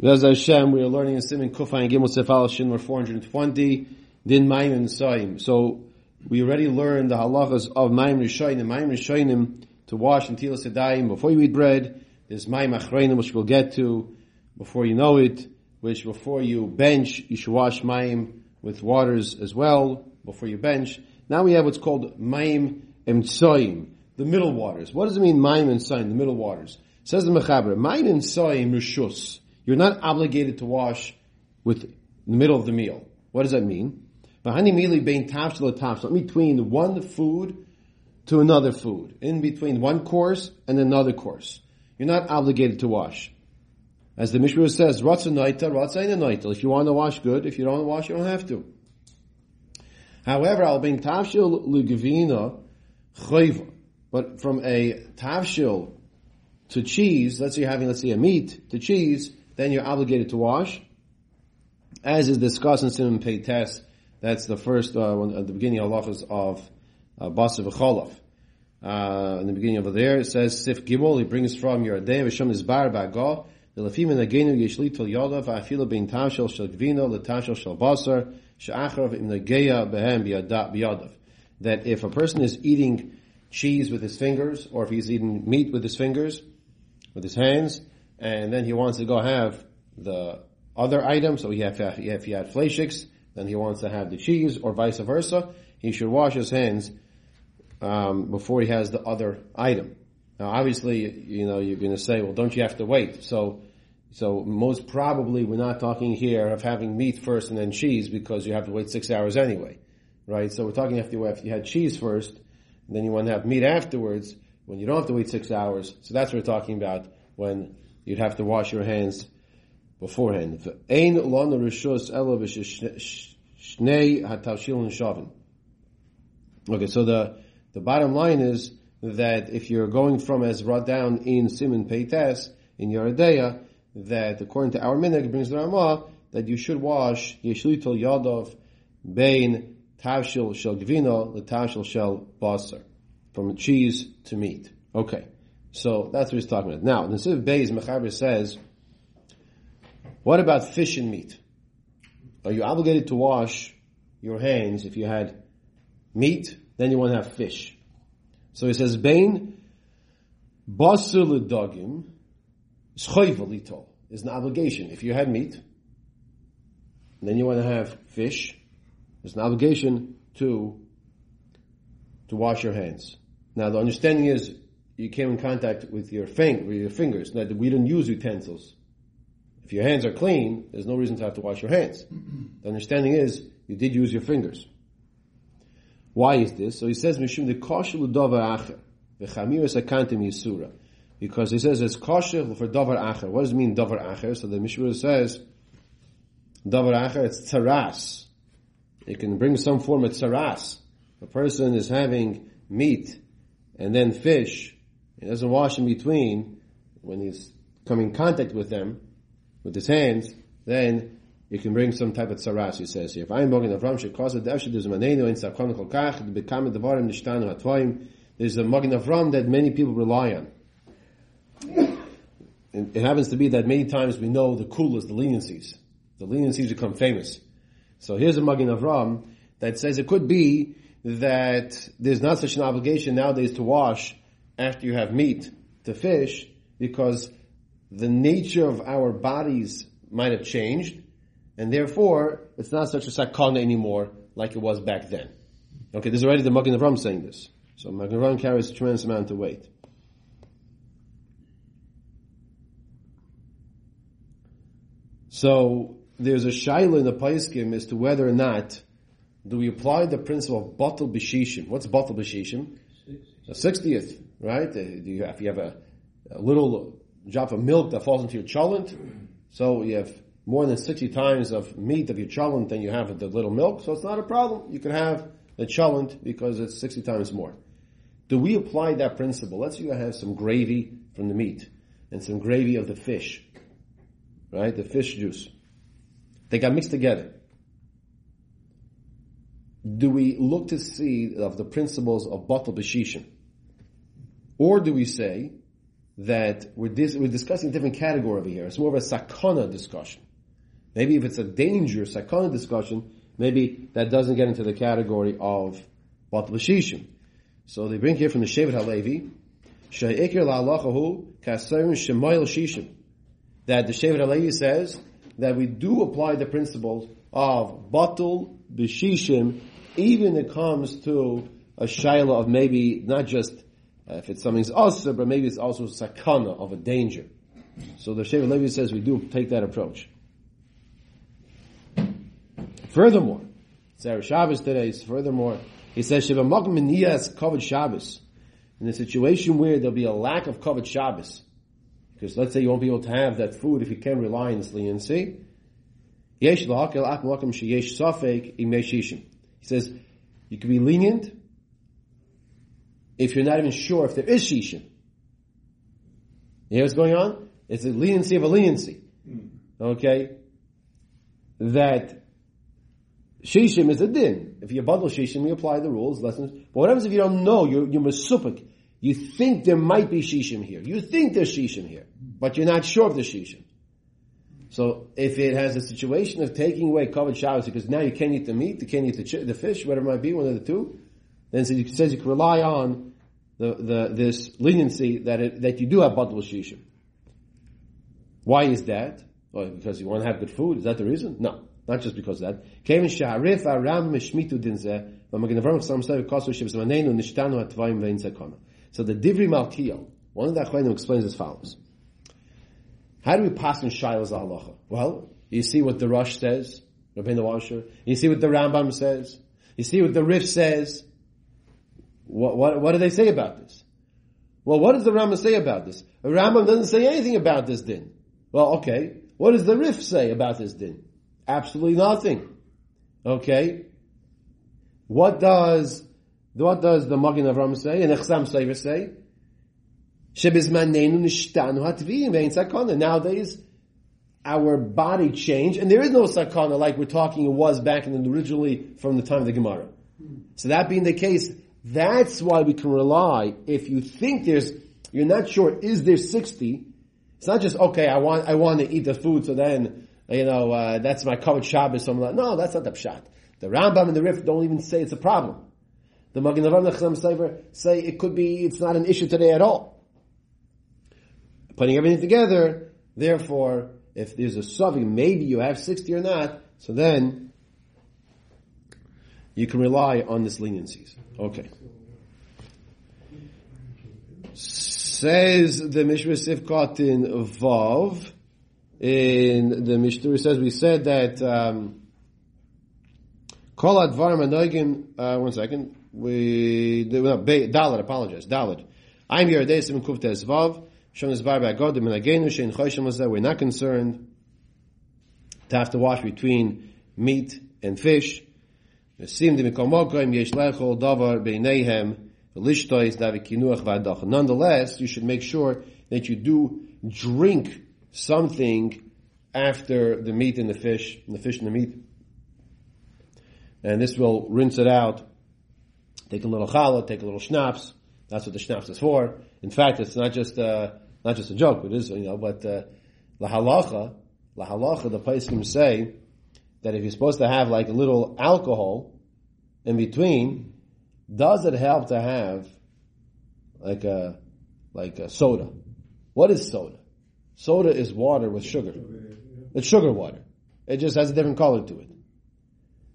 As Hashem, we are learning in Simon Kufay and Gimel Sefal Shin 420, Din Maim and Saim. So, we already learned the halachas of Maim Rishonim, Maim Rishonim, to wash in Tila Sedayim before you eat bread. There's Maim Achreinim, which we'll get to before you know it, which before you bench, you should wash Maim with waters as well, before you bench. Now we have what's called Maim Emtsoim, the middle waters. What does it mean, Maim and Saim, the middle waters? It Says the Mechaber, Maim and Saim Rishus. You're not obligated to wash with the middle of the meal. What does that mean? Between one food to another food. In between one course and another course. You're not obligated to wash. As the Mishnah says, If you want to wash, good. If you don't want to wash, you don't have to. However, al bein tavshil lugvina chayva. But from a tavshil to cheese, let's say you're having, let's say, a meat to cheese, then you're obligated to wash. As is discussed in Simon Pei Test, that's the first, uh, one, at the beginning of halachas of uh, Basar v'cholof. Uh, in the beginning over there, it says, Sif Gimel, he brings from your day, Vishum is bar ba'go, L'lafim in agenu yishli tol yodav, ha'afilo bin tashel shel gvino, l'tashel shel basar, she'acharov im negeya behem biyadav. That if a person is eating cheese with his fingers, or if he's eating meat with his fingers, with his hands, and then he wants to go have the other item, so he have, if he had fleischiks, then he wants to have the cheese, or vice versa, he should wash his hands um, before he has the other item. Now, obviously, you know, you're going to say, well, don't you have to wait? So, so most probably we're not talking here of having meat first and then cheese because you have to wait six hours anyway, right? So we're talking you, if you had cheese first, then you want to have meat afterwards, when you don't have to wait six hours. So that's what we're talking about when you'd have to wash your hands beforehand. Okay, so the, the bottom line is that if you're going from as brought down in Simon Peites, in Yeridea, that according to our minhag brings the Ramah, that you should wash Yeshlitul Yadov Bein Tavshil Shel Gvino, the Tavshil Shel Basar, from cheese to meat. Okay. So that's what he's talking about. Now, the Siv Beis Mechaber says, what about fish and meat? Are you obligated to wash your hands if you had meat? Then you want to have fish. So he says, Bain Basar Dogim is an obligation. If you had meat, then you want to have fish, there's an obligation to to wash your hands. Now the understanding is you came in contact with your, fing- with your fingers. Now, we don't use utensils. If your hands are clean, there's no reason to have to wash your hands. The understanding is you did use your fingers. Why is this? So he says, Mishum the kosher acher, v'chamiris akantim yisura. Because he says it's kosher for davar acher. What does it mean davar acher? So the Mishnah says, davar acher, it's tzaras. It can bring some form of tzaras. A person is having meat and then fish, he doesn't wash in between when he's coming in contact with them, with his hands, then you can bring some type of tsaras, he says here. If I'm Bogan Avram Shekasa Devshe Duz Manenu in Sakon Kolkach, the Bekam Devarim Nishtanu Hatvoim, there's a Magen Avram that many people rely on. And it happens to be that many times we know the coolest, the leniencies. The leniencies become famous. So here's a Magen Avram that says it could be that there's not such an obligation nowadays to wash after you have meat to fish because the nature of our bodies might have changed and therefore it's not such a sakana anymore like it was back then. Okay, this is already the Magen Avram saying this. So Magen Avram carries a tremendous amount of weight. So there's a shaila in the Paiskim as to whether or not do we apply the principle of bottle b'shishim? What's bottle b'shishim? A sixtieth, right? Uh, do you if you have a, a, little drop of milk that falls into your cholent, so you have more than 60 times of meat of your cholent than you have of the little milk, so it's not a problem. You can have the cholent because it's 60 times more. Do we apply that principle? Let's say you have some gravy from the meat and some gravy of the fish, right? The fish juice. They got mixed together do we look to see of the principles of batal b'shishim? Or do we say that we're, dis- we're discussing a different category over here. It's more of a sakana discussion. Maybe if it's a danger, sakana discussion, maybe that doesn't get into the category of batal shishim. So they bring here from the Shevet Halevi, She'ikir la'alachahu kaserim shemoil shishim. That the Shevet Halevi says that we do apply the principles of batul b'shishim even it comes to a shaila of maybe not just uh, if it's something's also, but maybe it's also sakana of a danger. So the Shevet Levi says we do take that approach. Furthermore, Sarah Shabbos today is furthermore, he says, Shiva Makim Niyas Kavod Shabbos. In a situation where there'll be a lack of covered Shabbos, because let's say you won't be able to have that food if you can't rely on this leniency. He says, you can be lenient if you're not even sure if there is shishim. You hear what's going on? It's a leniency of a leniency. Hmm. Okay? That shishim is a din. If you bundle shishim, you apply the rules, lessons. But what happens if you don't know? You're, you're masupik. You think there might be shishim here. You think there's shishim here. But you're not sure of the shishim. So if it has a situation of taking away covered showers because now you can't eat the meat, you can't eat the, ch- the fish, whatever it might be, one of the two, then it says you can rely on the, the, this leniency that it, that you do have batal shishim. Why is that? Well, because you want to have good food. Is that the reason? No, not just because of that. So the Divri Malkiel, one of the Achronim explains as follows. How do we pass in Shiloh's halacha? Well, you see what the Rosh says, Rabbeinu Asher. You see what the Rambam says. You see what the Rif says. What, what, what do they say about this? Well, what does the Rambam say about this? The Rambam doesn't say anything about this din. Well, okay. What does the Rif say about this din? Absolutely nothing. Okay. What does what does the Magen Avram say and Echsam Sefer say? Nowadays, our body changed, and there is no sakana like we're talking it was back in the, originally from the time of the Gemara. So that being the case, that's why we can rely. If you think there's, you're not sure, is there 60? It's not just, okay, I want, I want to eat the food, so then, you know, uh, that's my covered Shabbos, so I'm like, no, that's not the pshat. The Rambam and the Rif don't even say it's a problem. The Magen Avraham say it could be, it's not an issue today at all. Putting everything together, therefore, if there's a suvi, maybe you have 60 or not, so then you can rely on this leniencies. Okay. Says the Mishra Sifkot in Vav, in the Mishnah says, we said that, um, Kol advarim uh, one second, we, no, Dalit, apologize, Dalit. I'm here, Desim Kuftes Vav, Shon is bar ba'godim and agenu shein choshim We're not concerned to have to wash between meat and fish. Nonetheless, you should make sure that you do drink something after the meat and the fish, and the fish and the meat. And this will rinse it out. Take a little challah, take a little schnapps. That's what the schnapps is for. In fact, it's not just uh, not just a joke, it is, you know, but uh, la halacha, la halacha, the Paiskim say that if you're supposed to have like a little alcohol in between, does it help to have like a like a soda? What is soda? Soda is water with sugar. It's sugar water. It just has a different color to it.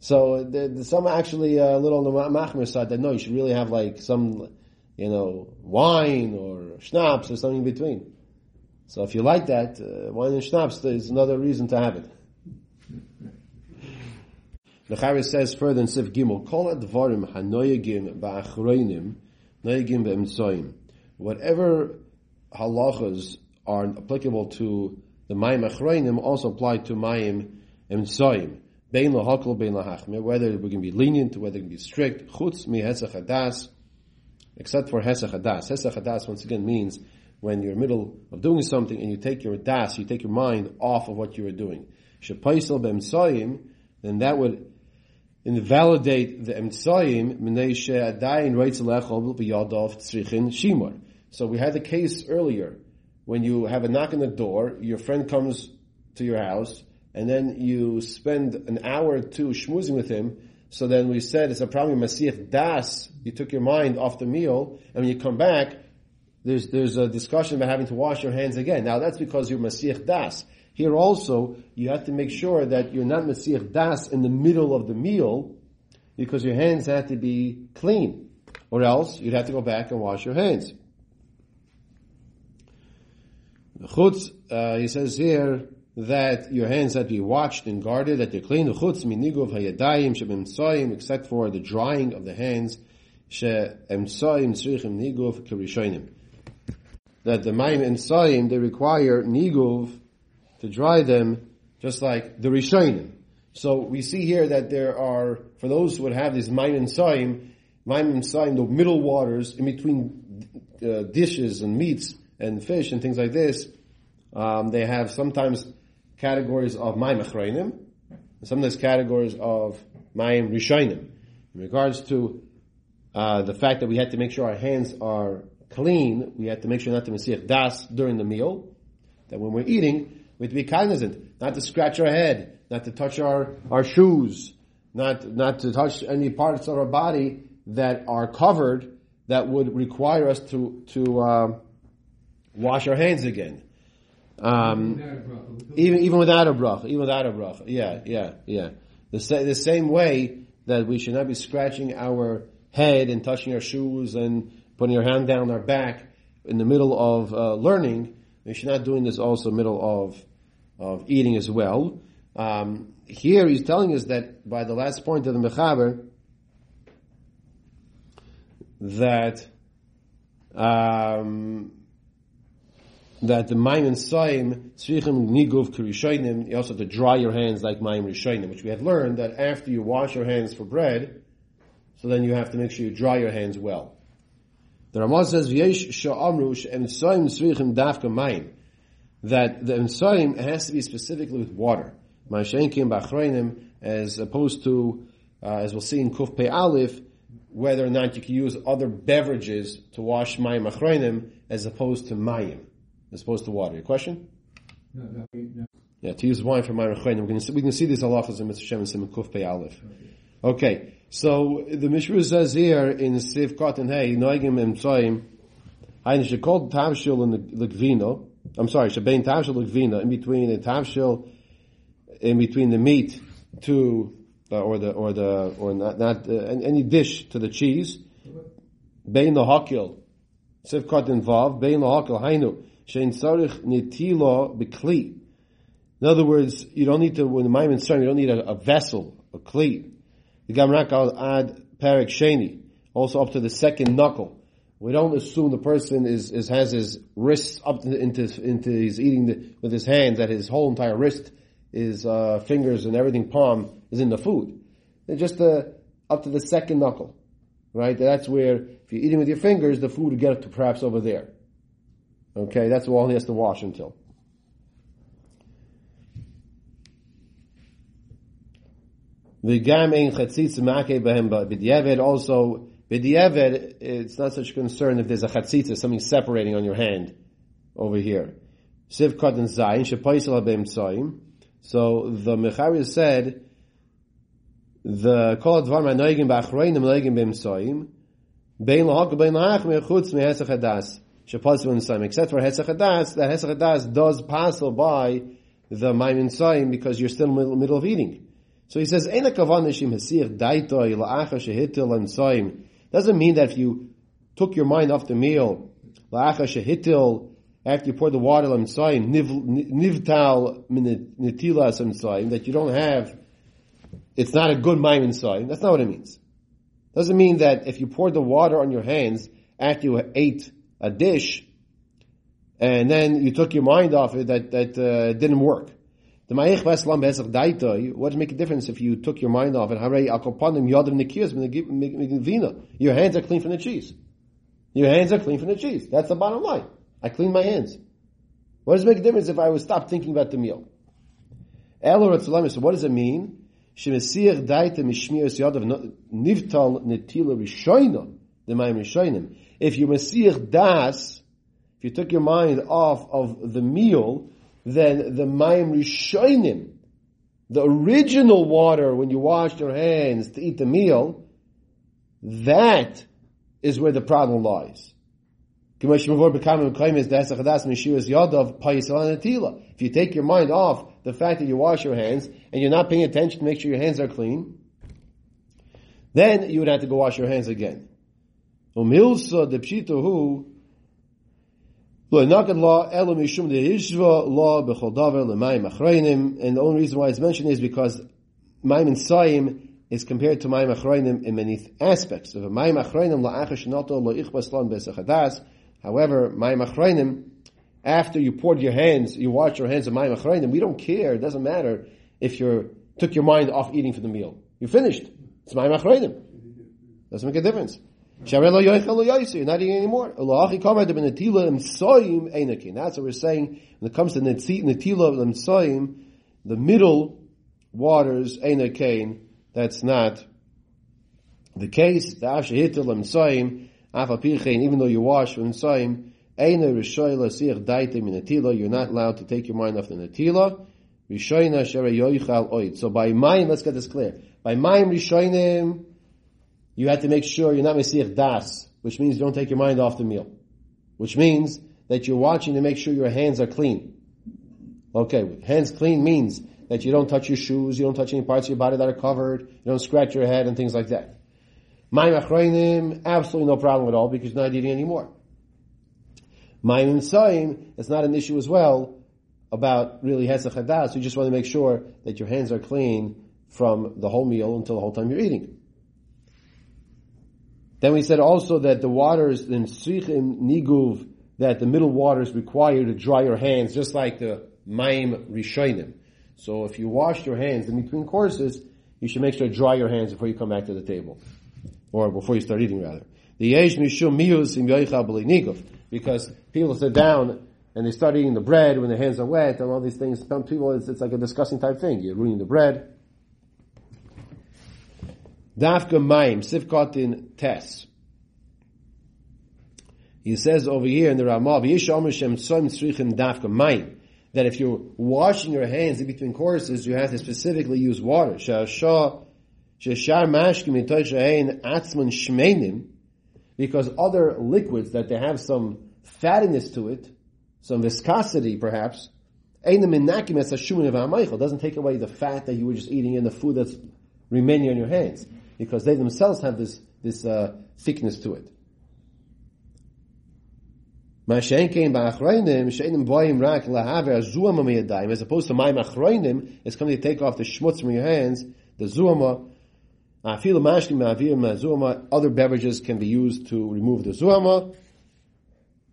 So there's some actually a uh, little on the machmer side that no, you should really have like some, you know, wine or schnapps or something in between. So if you like that, uh, wine and schnapps is another reason to have it. The Chavis says further in Sif Gimel, Kol advarim hanoyagim ba'achroinim, noyagim be'emtsoim. Whatever halachas are applicable to the Mayim Achroinim also apply to Mayim Emtsoim. Bein lahakol, bein lahachmir, whether we can be lenient, whether we can be strict, chutz mi hesach except for hesach hadas. Hesach hadas, once again, means when you're in the middle of doing something and you take your das, you take your mind off of what you are doing. Shepaisel be'emtsoim, then that would invalidate the emtsayim emtsoim adayin shimor. So we had the case earlier when you have a knock on the door, your friend comes to your house, and then you spend an hour or two schmoozing with him, so then we said it's a problem Masih Das, you took your mind off the meal, and when you come back, there's, there's a discussion about having to wash your hands again. Now that's because you're Masih Das. Here also, you have to make sure that you're not Masih Das in the middle of the meal, because your hands have to be clean. Or else, you'd have to go back and wash your hands. The Chutz, uh, he says here that your hands have to be washed and guarded, that they're clean. The Chutz minigov hayadayim shebemtsoyim, except for the drying of the hands, sheemtsoyim tzrichim nigov kirishonim. That the maim and they require nigov to dry them, just like the rishonim. So we see here that there are, for those who would have this maim and soyim, maim and soyim, the middle waters in between uh, dishes and meats, and fish and things like this, um, they have sometimes categories of mayim achreinim, sometimes categories of mayim rishonim. In regards to uh, the fact that we had to make sure our hands are clean, we had to make sure not to mesiach das during the meal, that when we're eating, we have to be cognizant, not to scratch our head, not to touch our, our shoes, not, not to touch any parts of our body that are covered that would require us to, to, uh, wash our hands again. Um, even even without a bracha, even without a bracha, yeah, yeah, yeah. The, sa- the same way that we should not be scratching our head and touching our shoes and putting our hand down our back in the middle of uh, learning, we should not doing this also middle of of eating as well. Um, here he's telling us that by the last point of the mechaber that um, that the Maim and Saim, Tzrichim Niguv Kirishoinim, you also have to dry your hands like Maim Rishoinim, which we have learned that after you wash your hands for bread, so then you have to make sure you dry your hands well. The Ramah says, V'yesh sha'amru she'em Saim Tzrichim Dafka Maim, that the Saim has to be specifically with water. Ma'ashenkim Bachreinim, as opposed to, uh, as we'll see in Kuf Pei Aleph, whether or not you can use other beverages to wash Mayim Achreinim as opposed to Mayim as opposed to water. Your question? No, no, no. Yeah, to use wine for my rechayin. We're going to see, we can see these halachas in Mitzvah Shem and Simon Kuf Pei Aleph. Okay, so the Mishra says here in Siv Cotton Hey, Noigim Em Tzoyim, Hayin Shekol Tavshil and the Gvino, I'm sorry, Shabein Tavshil and Gvino, in between the Tavshil, in between the meat to, uh, or the, or the, or not, not, uh, any dish to the cheese, Bein the Hakil, Siv Cotton Vav, Bein the Hakil, Hainu, Shein Sarich Nitilo Bekli. In other words, you don't need to, when the Maimon is you don't need a, a, vessel, a kli. The Gamrak al ad Parak Sheni, also up to the second knuckle. We don't assume the person is, is has his wrists up to, into into he's eating the, with his hands that his whole entire wrist, his uh, fingers and everything palm is in the food. Just uh, up to the second knuckle, right? That's where if you're eating with your fingers, the food would get up to perhaps over there. Okay, that's all he has to wash until. The gam ein chatzitz make behem b'diavad also b'diavad it's not such a concern if there's a chatzitz something separating on your hand over here. Siv katan zayin shepaisel abem tzoyim. So the Mechari said the kol advar ma'noigim ba'achroinim noigim b'em tzoyim bein lahak bein lahach mechutz mehesach hadas Shapasu and Saim, except for Hesach Hadas, that Hesach Hadas does pass by the Maimin Saim because you're still in the middle of eating. So he says. Doesn't mean that if you took your mind off the meal, after you pour the water nivtal Saim, that you don't have, it's not a good Maimin Saim. That's not what it means. Doesn't mean that if you poured the water on your hands after you ate a dish, and then you took your mind off it that that uh, didn't work. What does it make a difference if you took your mind off it? Your hands are clean from the cheese. Your hands are clean from the cheese. That's the bottom line. I clean my hands. What does it make a difference if I would stop thinking about the meal? So what does it mean? If you Masih Das, if you took your mind off of the meal, then the mayim rishonim, the original water when you washed your hands to eat the meal, that is where the problem lies. If you take your mind off the fact that you wash your hands and you're not paying attention to make sure your hands are clean, then you would have to go wash your hands again. And the only reason why it's mentioned is because Maim and Saim is compared to Maim Achrayim in many aspects. Of Maim Achrayim la'achash noto lo'ichbas lon besachadas. However, Maim Achrayim, after you poured your hands, you washed your hands of Maim Achrayim, we don't care, it doesn't matter if you took your mind off eating for the meal. You finished. It's Maim Achrayim. Doesn't make a difference. You're not eating anymore. That's what we're saying when it comes to netila lemsoim, the middle waters einakain. That's not the case. Even though you wash from soim, eina rishoyla siach daite. You're not allowed to take your mind off the netila. So by mind, let's get this clear. By mind rishoynim you have to make sure you're not Mesiach Das, which means don't take your mind off the meal. Which means that you're watching to make sure your hands are clean. Okay, hands clean means that you don't touch your shoes, you don't touch any parts of your body that are covered, you don't scratch your head and things like that. Mayim achroinim, absolutely no problem at all because you're not eating anymore. Mayim saim, it's not an issue as well about really hesach hadas. You just want to make sure that your hands are clean from the whole meal until the whole time you're eating. Then we said also that the waters in Srichim Niguv, that the middle waters require to dry your hands, just like the Maim Rishonim. So if you wash your hands in between courses, you should make sure to dry your hands before you come back to the table. Or before you start eating rather. The Yesh Mishum Miyus in Niguv. Because people sit down and they start eating the bread when their hands are wet and all these things. Some people, it's, it's like a disgusting type thing. You're ruining the bread. Dafka Maim, Sifkotin Tes. He says over here in the Ramah, that if you're washing your hands in between courses, you have to specifically use water. Because other liquids that they have some fattiness to it, some viscosity perhaps, doesn't take away the fat that you were just eating in the food that's remaining on your hands because they themselves have this this uh, thickness to it. As opposed to my machroinim, it's coming to take off the schmutz from your hands, the zuama. Other beverages can be used to remove the zuama.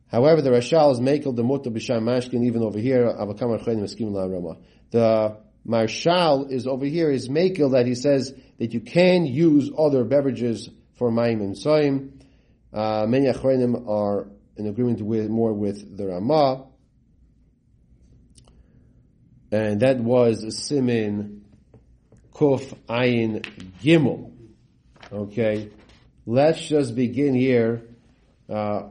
However, the Rashal is makel the mutter b'sham mashkin even over here. The Marshal is over here is Makel that he says that you can use other beverages for Maim and Soim. Uh, many Achronim are in agreement with more with the Ramah. And that was Simin Kuf Ayin Gimel. Okay. Let's just begin here. Uh,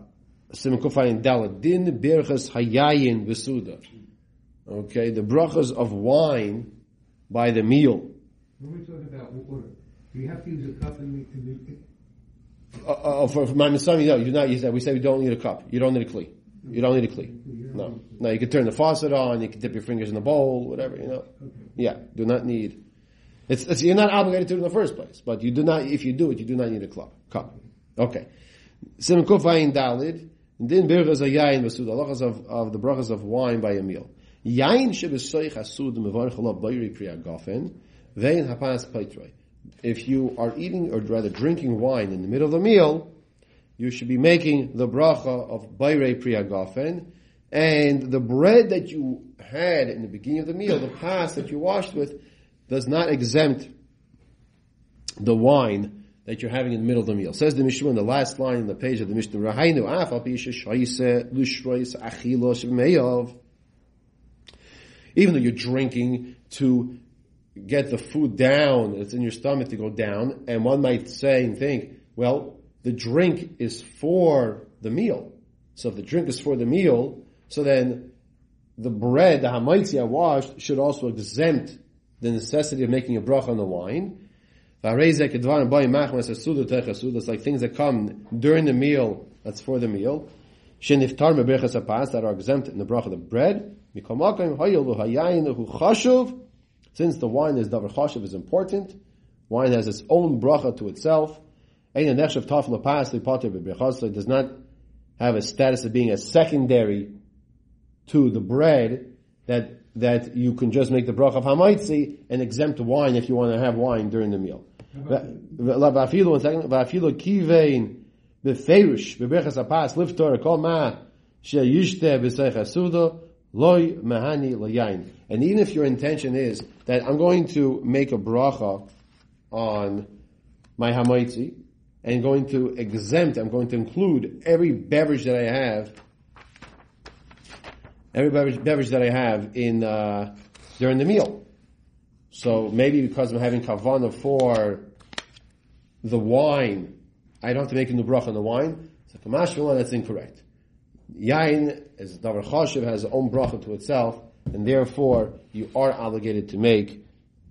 Simin Kuf Ayin Dalet. Din Birchas Hayayin Vesuda. Okay, the brachas of wine by the meal. When we talk about water, do you have to use a cup in the, uh, uh, for, for my Masami, no, you do not use that. We say we don't need a cup. You don't need a kli. You don't need a kli. No. No, you can turn the faucet on, you can dip your fingers in the bowl, whatever, you know. Yeah, do not need, it's, it's, you're not obligated to in the first place, but you do not, if you do it, you do not need a club, cup. Okay. Sim kufayin dalid, din birchas a yayin vasud, halachas of, of the brachas of wine by a meal. Yain shebesoich asud mevarch bayri priya gafen, vein hapas paitroi. If you are eating or rather drinking wine in the middle of the meal, you should be making the bracha of bayre priya gafen, and the bread that you had in the beginning of the meal, the pas that you washed with, does not exempt the wine that you're having in the middle of the meal. Says the Mishnah in the last line in the page of the Mishnah, Rahainu even though you're drinking to get the food down, it's in your stomach to go down, and one might say and think, well, the drink is for the meal. So if the drink is for the meal, so then the bread, the hamaitzi I washed, should also exempt the necessity of making a bracha on the wine. It's like things that come during the meal, that's for the meal. That are exempt in the bracha of the bread. Since the wine is davar chashiv is important, wine has its own bracha to itself. Ein nechshav taf lepas lepater does not have a status of being a secondary to the bread that that you can just make the bracha of hamaitzi and exempt wine if you want to have wine during the meal loy mahani layain. And even if your intention is that I'm going to make a bracha on my hamaitzi, and going to exempt, I'm going to include every beverage that I have, every beverage, beverage that I have in, uh, during the meal. So maybe because I'm having kavana for the wine, I don't have to make a new bracha on the wine. So kamash that's incorrect. Yain, as davar chashiv, has its own bracha to itself, and therefore you are obligated to make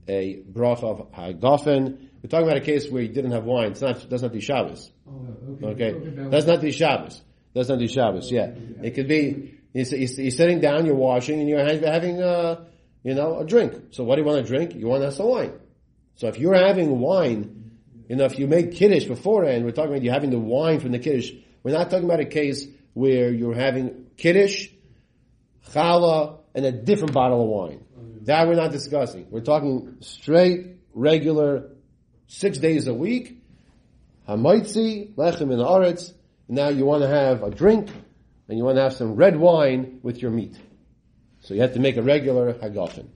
a bracha of hagafen. We're talking about a case where you didn't have wine. It's not it does not have to be Shabbos. Oh, okay. Okay, that's not the Shabbos. That's not the Shabbos. Yeah, it could be you're, sitting down, you're washing, and you're having uh, you know a drink. So what do you want to drink? You want some wine. So if you're having wine, you know if you make kiddush beforehand, we're talking about you having the wine from the kiddush. We're not talking about a case where you're having kiddush, challah, and a different bottle of wine. That we're not discussing. We're talking straight, regular, six days a week, hamaitzi, lechem in aretz, now you want to have a drink, and you want to have some red wine with your meat. So you have to make a regular hagafen.